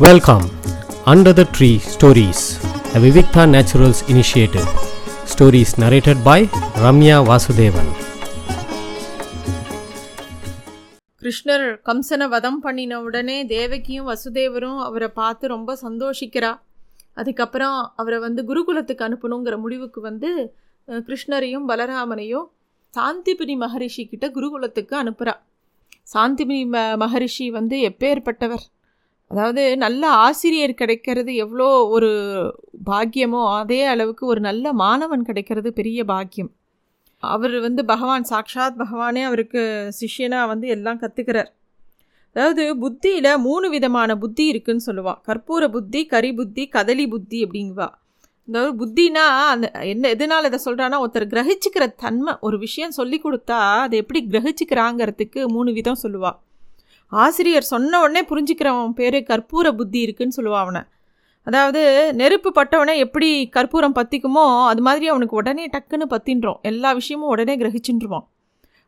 Welcome under the tree stories the Vivikta Naturals initiative stories narrated by Ramya Vasudevan கிருஷ்ணர் கம்சனை வதம் பண்ணின உடனே தேவகியும் வசுதேவரும் அவரை பார்த்து ரொம்ப சந்தோஷிக்கிறா. அதுக்கப்புறம் அவரை வந்து குருகுலத்துக்கு அனுப்பணுங்கிற முடிவுக்கு வந்து கிருஷ்ணரையும் பலராமனையும் சாந்திபினி மகரிஷி கிட்ட குருகுலத்துக்கு அனுப்புகிறா சாந்திபினி ம மகரிஷி வந்து எப்பேற்பட்டவர் அதாவது நல்ல ஆசிரியர் கிடைக்கிறது எவ்வளோ ஒரு பாக்கியமோ அதே அளவுக்கு ஒரு நல்ல மாணவன் கிடைக்கிறது பெரிய பாக்கியம். அவர் வந்து பகவான் சாக்ஷாத் பகவானே அவருக்கு சிஷ்யனாக வந்து எல்லாம் கற்றுக்கிறார் அதாவது புத்தியில் மூணு விதமான புத்தி இருக்குன்னு சொல்லுவாள் கற்பூர புத்தி கரி புத்தி கதலி புத்தி அப்படிங்குவா. அதாவது புத்தினா அந்த என்ன எதனால் இதை சொல்கிறான்னா ஒருத்தர் கிரகிச்சிக்கிற தன்மை ஒரு விஷயம் சொல்லி கொடுத்தா அதை எப்படி கிரகிச்சிக்கிறாங்கிறதுக்கு மூணு விதம் சொல்லுவாள் ஆசிரியர் சொன்ன உடனே புரிஞ்சுக்கிறவன் பேர் கற்பூர புத்தி இருக்குன்னு சொல்லுவா அவனை. அதாவது நெருப்பு பட்டவனே எப்படி கற்பூரம் பற்றிக்குமோ அது மாதிரி அவனுக்கு உடனே டக்குன்னு பற்றின்றோம் எல்லா விஷயமும் உடனே கிரகிச்சுருவான்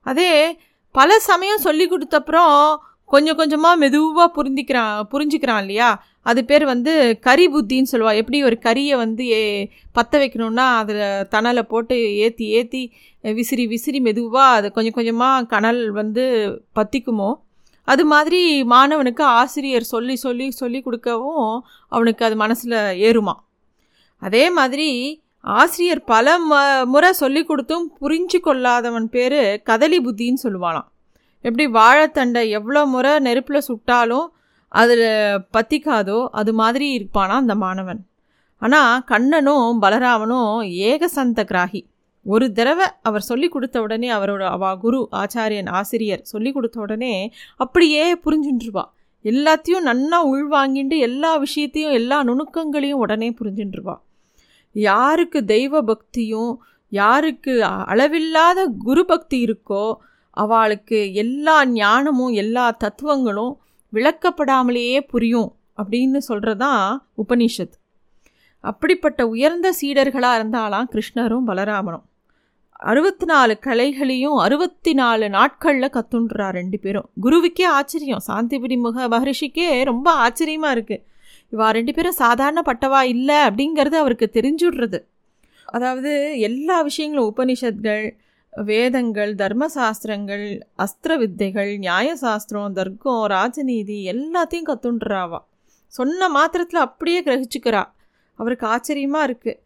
அதே பல சமயம் சொல்லி கொடுத்தப்புறம் கொஞ்சம் கொஞ்சமாக மெதுவாக புரிஞ்சிக்கிறான் புரிஞ்சுக்கிறான் இல்லையா? அது பேர் வந்து கரி புத்தின்னு சொல்லுவாள் எப்படி ஒரு கரியை வந்து ஏ பற்ற வைக்கணும்னா அதில் தணலை போட்டு ஏற்றி ஏற்றி விசிறி விசிறி மெதுவாக அது கொஞ்சம் கொஞ்சமாக கனல் வந்து பற்றிக்குமோ அது மாதிரி மாணவனுக்கு ஆசிரியர் சொல்லி சொல்லி சொல்லி கொடுக்கவும் அவனுக்கு அது மனசில் ஏறுமா. அதே மாதிரி ஆசிரியர் பல ம முறை சொல்லி கொடுத்தும் புரிஞ்சு கொள்ளாதவன் பேர் கதலி புத்தின்னு சொல்லுவானாம் எப்படி வாழைத்தண்டை எவ்வளோ முறை நெருப்பில் சுட்டாலும் அதில் பற்றிக்காதோ அது மாதிரி இருப்பானா அந்த மாணவன். ஆனால் கண்ணனும் பலராமனும் ஏகசந்த கிராகி. ஒரு தடவை அவர் சொல்லி கொடுத்த உடனே அவரோட அவா குரு ஆச்சாரியன் ஆசிரியர் சொல்லி கொடுத்த உடனே அப்படியே புரிஞ்சுட்டுருவா எல்லாத்தையும் நன்னா உள்வாங்கிட்டு எல்லா விஷயத்தையும் எல்லா நுணுக்கங்களையும் உடனே புரிஞ்சுட்டுருவா யாருக்கு தெய்வ பக்தியும் யாருக்கு அளவில்லாத குரு பக்தி இருக்கோ அவளுக்கு எல்லா ஞானமும் எல்லா தத்துவங்களும் விளக்கப்படாமலேயே புரியும் அப்படின்னு சொல்கிறதான் உபனிஷத். அப்படிப்பட்ட உயர்ந்த சீடர்களாக இருந்தாலாம் கிருஷ்ணரும் பலராமனும். அறுபத்தி நாலு கலைகளையும் அறுபத்தி நாலு நாட்களில் கத்துன்றா ரெண்டு பேரும். குருவுக்கே ஆச்சரியம். சாந்திபுரி முக மகரிஷிக்கே ரொம்ப ஆச்சரியமாக இருக்குது இவா ரெண்டு பேரும் சாதாரண பட்டவா இல்லை அப்படிங்கிறது அவருக்கு தெரிஞ்சுடுறது. அதாவது எல்லா விஷயங்களும் உபனிஷத்கள் வேதங்கள் தர்மசாஸ்திரங்கள் அஸ்திர வித்தைகள் நியாயசாஸ்திரம் தர்க்கம் ராஜநீதி எல்லாத்தையும் கத்துன்றாவா சொன்ன மாத்திரத்தில் அப்படியே கிரகிச்சுக்கிறா. அவருக்கு ஆச்சரியமாக இருக்குது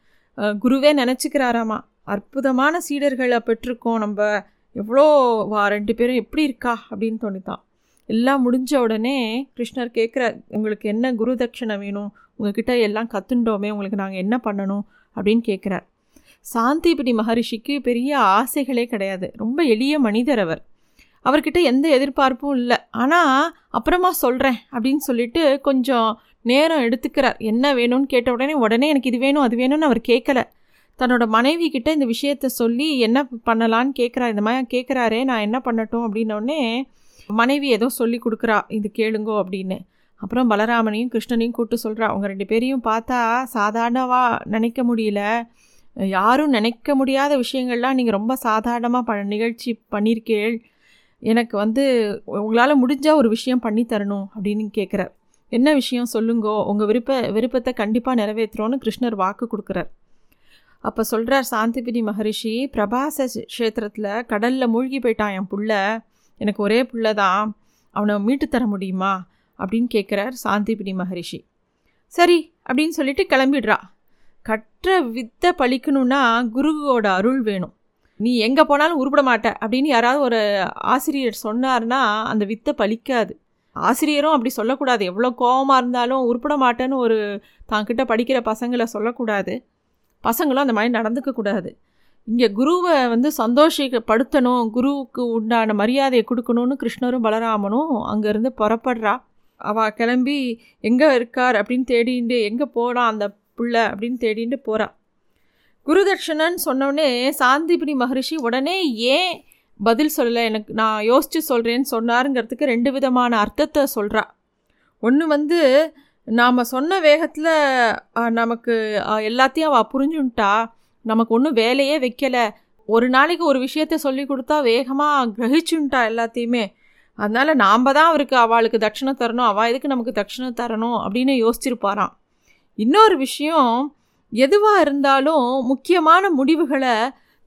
குருவே நினச்சிக்கிறாராமா. அற்புதமான சீடர்களை பெற்றிருக்கோம். நம்ம எவ்வளோ வா ரெண்டு பேரும் எப்படி இருக்கா? அப்படின்னு தோணித்தான். எல்லாம் முடிஞ்ச உடனே கிருஷ்ணர் கேட்குற உங்களுக்கு என்ன குரு தட்சிணை வேணும்? உங்ககிட்ட எல்லாம் கத்துண்டோமே உங்களுக்கு நாங்கள் என்ன பண்ணணும்? அப்படின்னு கேட்குறார். சாந்திபதி மகரிஷிக்கு பெரிய ஆசைகளே கிடையாது. ரொம்ப எளிய மனிதர் அவர். அவர்கிட்ட எந்த எதிர்பார்ப்பும் இல்லை. ஆனால் அப்புறமா சொல்கிறேன் அப்படின்னு சொல்லிட்டு கொஞ்சம் நேரம் எடுத்துக்கிறார். என்ன வேணும்னு கேட்ட உடனே உடனே எனக்கு இது வேணும் அது வேணும்னு அவர் கேட்கல. தன்னோட மனைவி கிட்ட இந்த விஷயத்த சொல்லி என்ன பண்ணலான்னு கேட்குறா இந்த மாதிரி கேட்குறாரே நான் என்ன பண்ணட்டும் அப்படின்னோடனே மனைவி ஏதோ சொல்லி கொடுக்குறா இது கேளுங்கோ அப்படின்னு. அப்புறம் பலராமனையும் கிருஷ்ணனையும் கூப்பிட்டு சொல்கிறா அவங்க ரெண்டு பேரையும் பார்த்தா சாதாரணவா நினைக்க முடியல. யாரும் நினைக்க முடியாத விஷயங்கள்லாம் நீங்கள் ரொம்ப சாதாரணமாக ப நிகழ்ச்சி பண்ணியிருக்கேள் எனக்கு வந்து உங்களால் முடிஞ்சால் ஒரு விஷயம் பண்ணி தரணும் அப்படின்னு கேட்குறார் என்ன விஷயம் சொல்லுங்கோ உங்கள் விருப்ப விருப்பத்தை கண்டிப்பாக நிறைவேற்றுறோன்னு கிருஷ்ணர் வாக்கு கொடுக்குறார். அப்போ சொல்கிறார் சாந்திபினி மகரிஷி பிரபாச க்ஷேத்திரத்தில் கடலில் மூழ்கி போயிட்டான் என் புள்ள. எனக்கு ஒரே புள்ள தான். அவனை மீட்டு தர முடியுமா? அப்படின்னு கேட்குறார் சாந்திபினி மகரிஷி. சரி அப்படின்னு சொல்லிட்டு கிளம்பிடுறா. கற்ற வித்தை பழிக்கணும்னா குருவோட அருள் வேணும். நீ எங்கே போனாலும் உருப்பிட மாட்ட அப்படின்னு யாராவது ஒரு ஆசிரியர் சொன்னார்னா அந்த வித்தை பலிக்காது ஆசிரியரும் அப்படி சொல்லக்கூடாது. எவ்வளோ கோபமாக இருந்தாலும் உருப்பிட மாட்டேன்னு ஒரு தாங்கிட்ட படிக்கிற பசங்களை சொல்லக்கூடாது. பசங்களும் அந்த மாதிரி நடந்துக்கக்கூடாது இங்கே குருவை வந்து சந்தோஷப்படுத்தணும் குருவுக்கு உண்டான மரியாதையை கொடுக்கணும்னு கிருஷ்ணரும் பலராமனும் அங்கேருந்து புறப்படுறா. அவள் கிளம்பி எங்கே இருக்கார்? அப்படின்னு தேடிண்டு எங்கே போகிறான் அந்த புள்ள? அப்படின்னு தேடிண்டு போகிறா குருதட்சணன்னு சொன்னோடனே சாந்திபினி மகரிஷி உடனே ஏன் பதில் சொல்லலை? எனக்கு நான் யோசித்து சொல்கிறேன்னு சொன்னாருங்கிறதுக்கு ரெண்டு விதமான அர்த்தத்தை சொல்கிறா ஒன்று வந்து நாம் சொன்ன வேகத்தில் நமக்கு எல்லாத்தையும் அவள் புரிஞ்சுன்ட்டா நமக்கு ஒன்றும் வேலையே வைக்கலை. ஒரு நாளைக்கு ஒரு விஷயத்த சொல்லி கொடுத்தா வேகமாக கிரகிச்சுன்ட்டா எல்லாத்தையுமே. அதனால் நாம் தான் அவருக்கு அவளுக்கு தட்சணை தரணும் அவள் எதுக்கு நமக்கு தட்சிணம் தரணும் அப்படின்னு யோசிச்சிருப்பாராம். இன்னொரு விஷயம் எதுவாக இருந்தாலும் முக்கியமான முடிவுகளை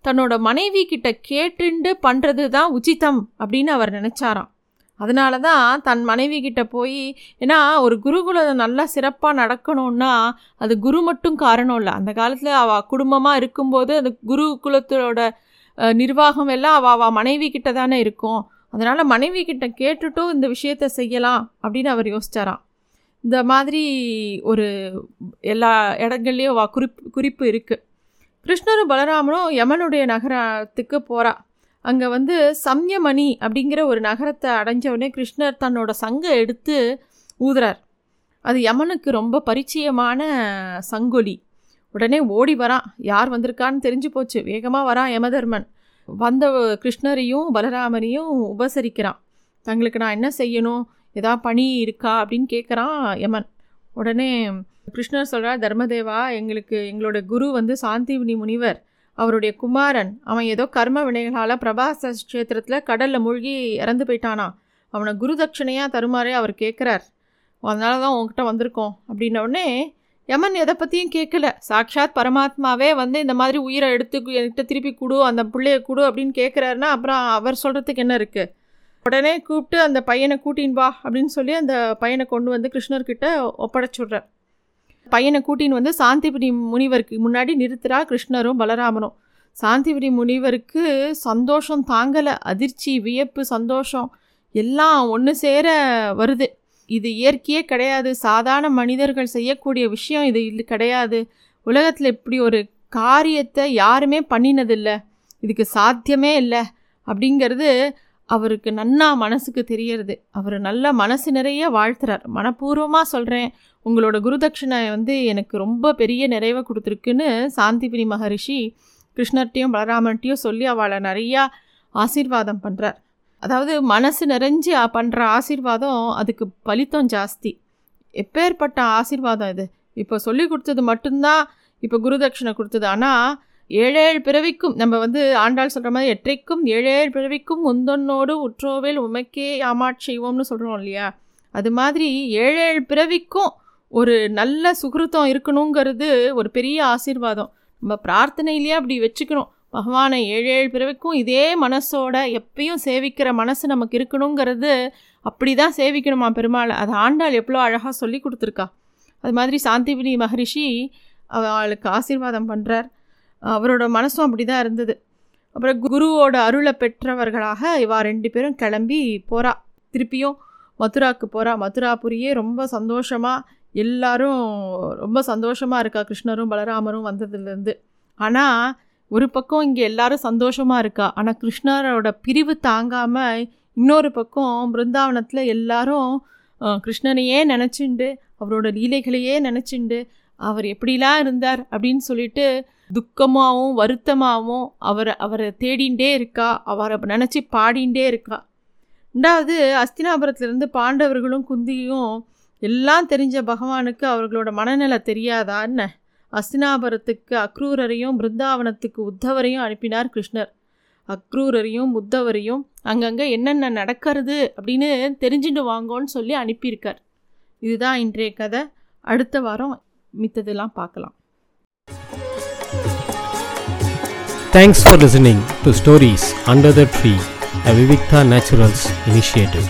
தன்னோட மனைவி கிட்ட கேட்டுண்டு பண்ணுறது தான் உச்சிதம் அப்படின்னு அவர் நினச்சாராம். அதனால தான் தன் மனைவி கிட்ட போய் ஏன்னா ஒரு குருகுலம் நல்லா சிறப்பாக நடக்கணும்னா அது குரு மட்டும் காரணம் இல்லை. அந்த காலத்தில் அவள் குடும்பமாக இருக்கும்போது அந்த குருகுலத்தோட அஹ், நிர்வாகம் எல்லாம் அவள் அவள் மனைவி கிட்ட தானே இருக்கும். அதனால் மனைவி கிட்ட கேட்டுட்டும் இந்த விஷயத்த செய்யலாம் அப்படின்னு அவர் யோசிச்சாராம். இந்த மாதிரி ஒரு எல்லா இடங்கள்லையும் வா குறிப்பு குறிப்பு இருக்குது கிருஷ்ணரும் பலராமனும் யமனுடைய நகரத்துக்கு போகிறா அங்கே வந்து சம்யமணி அப்படிங்கிற ஒரு நகரத்தை அடைஞ்ச உடனே கிருஷ்ணர் தன்னோட சங்கை எடுத்து ஊதுறார். அது யமனுக்கு ரொம்ப பரிச்சயமான சங்கொலி. உடனே ஓடி வரான் யார் வந்திருக்கான்னு தெரிஞ்சு போச்சு. வேகமாக வரான் யமதர்மன். வந்த கிருஷ்ணரையும் பலராமரையும் உபசரிக்கிறான். தங்களுக்கு நான் என்ன செய்யணும்? ஏதா பணி இருக்கா? அப்படின்னு கேட்குறான் யமன். உடனே கிருஷ்ணர் சொல்கிறார் தர்மதேவா எங்களுக்கு எங்களோட குரு வந்து சாந்திவினி முனிவர். அவருடைய குமாரன் அவன் ஏதோ கர்ம வினைகளால் பிரபாச கஷேத்திரத்தில் கடலில் மூழ்கி இறந்து போயிட்டானா? அவனை குருதட்சணையாக தருமாறே அவர் கேட்குறார் அதனால தான் உங்ககிட்ட வந்திருக்கோம் அப்படின்னோடனே யமன் எதை பற்றியும் கேட்கல சாக்ஷாத் பரமாத்மாவே வந்து இந்த மாதிரி உயிரை எடுத்து என்கிட்ட திருப்பி கொடு அந்த பிள்ளைய கொடு அப்படின்னு கேட்குறாருன்னா அப்புறம் அவர் சொல்கிறதுக்கு என்ன இருக்குது உடனே கூப்பிட்டு அந்த பையனை கூட்டின்னு வா அப்படின்னு சொல்லி அந்த பையனை கொண்டு வந்து கிருஷ்ணர்கிட்ட ஒப்படைச்சுடுறார். பையனை கூட்டின்னு வந்து சாந்திபுரி முனிவருக்கு முன்னாடி நிறுத்துறா கிருஷ்ணரும் பலராமனும் சாந்திபுரி முனிவருக்கு சந்தோஷம் தாங்கலை. அதிர்ச்சி வியப்பு சந்தோஷம் எல்லாம் ஒன்று சேர வருது. இது இயற்கையே கிடையாது. சாதாரண மனிதர்கள் செய்யக்கூடிய விஷயம் இது இது கிடையாது. உலகத்தில் இப்படி ஒரு காரியத்தை யாருமே பண்ணினதில்லை. இதுக்கு சாத்தியமே இல்லை. அப்படிங்கிறது அவருக்கு நன்னா மனசுக்கு தெரியறது. அவர் நல்ல மனசு நிறைய வாழ்த்துறார். மனப்பூர்வமாக சொல்கிறேன் உங்களோட குருதட்சிணை வந்து எனக்கு ரொம்ப பெரிய நிறைவை கொடுத்துருக்குன்னு சாந்திபிரி மகரிஷி கிருஷ்ணர்ட்டையும் பலராமன்ட்டையும் சொல்லி அவளை நிறையா ஆசீர்வாதம் பண்ணுறார் அதாவது மனசு நிறைஞ்சு பண்ணுற ஆசீர்வாதம் அதுக்கு பலித்தம் ஜாஸ்தி. எப்பேற்பட்ட ஆசீர்வாதம் இது? இப்போ சொல்லி கொடுத்தது மட்டும்தான் இப்போ குருதட்சிணை கொடுத்தது. ஆனால் ஏழேழு பிறவிக்கும் நம்ம வந்து ஆண்டாள் சொல்கிற மாதிரி எற்றைக்கும் ஏழேழு பிறவிக்கும் முந்தொன்னோடு உற்றோவில் உமைக்கே ஆமாட்சிவோம்னு சொல்கிறோம் இல்லையா? அது மாதிரி ஏழேழு பிறவிக்கும் ஒரு நல்ல சுகிருத்தம் இருக்கணுங்கிறது ஒரு பெரிய ஆசீர்வாதம். நம்ம பிரார்த்தனையிலேயே அப்படி வச்சுக்கணும். பகவானை ஏழேழு பிறவிக்கும் இதே மனசோட எப்பயும் சேவிக்கிற மனசு நமக்கு இருக்கணுங்கிறது அப்படி தான் சேவிக்கணுமா பெருமாள்? அது ஆண்டாள் எவ்வளோ அழகாக சொல்லி கொடுத்துருக்கா. அது மாதிரி சாந்திபினி மகரிஷி அவளுக்கு ஆசீர்வாதம் பண்ணுறார் அவரோட மனசும் அப்படி தான் இருந்தது. அப்புறம் குருவோட அருளை பெற்றவர்களாக இவா ரெண்டு பேரும் கிளம்பி போகிறா திருப்பியும் மதுராவுக்கு போகிறா மதுராபுரியே ரொம்ப சந்தோஷமாக எல்லாரும் ரொம்ப சந்தோஷமாக இருக்கா. கிருஷ்ணரும் பலராமரும் வந்ததுலேருந்து. ஆனால் ஒரு பக்கம் இங்கே எல்லாரும் சந்தோஷமாக இருக்கா. ஆனால் கிருஷ்ணரோட பிரிவு தாங்காமல் இன்னொரு பக்கம் பிருந்தாவனத்தில் எல்லாரும் கிருஷ்ணனையே நினச்சிண்டு அவரோட லீலைகளையே நினச்சிண்டு அவர் எப்படிலாம் இருந்தார் அப்படின்னு சொல்லிட்டு துக்கமாகவும் வருத்தமாகவும் அவரை அவரை தேடிண்டே இருக்கா. அவரை நினச்சி பாடிகிட்டே இருக்கா. ரெண்டாவது அஸ்தினாபுரத்துலேருந்து பாண்டவர்களும் குந்தியும் எல்லாம் தெரிஞ்ச பகவானுக்கு அவர்களோட மனநிலை தெரியாதா என்ன? அஸ்தினாபுரத்துக்கு அக்ரூரரையும் பிருந்தாவனத்துக்கு உத்தவரையும் அனுப்பினார் கிருஷ்ணர். அக்ரூரரையும் உத்தவரையும் அங்கங்கே என்னென்ன நடக்கிறது அப்படின்னு தெரிஞ்சுட்டு வாங்கோன்னு சொல்லி அனுப்பியிருக்கார். இதுதான் இன்றைய கதை. அடுத்த வாரம் மித்ததெல்லாம் பார்க்கலாம் thanks for listening to stories under the tree a Vivikta Naturals initiative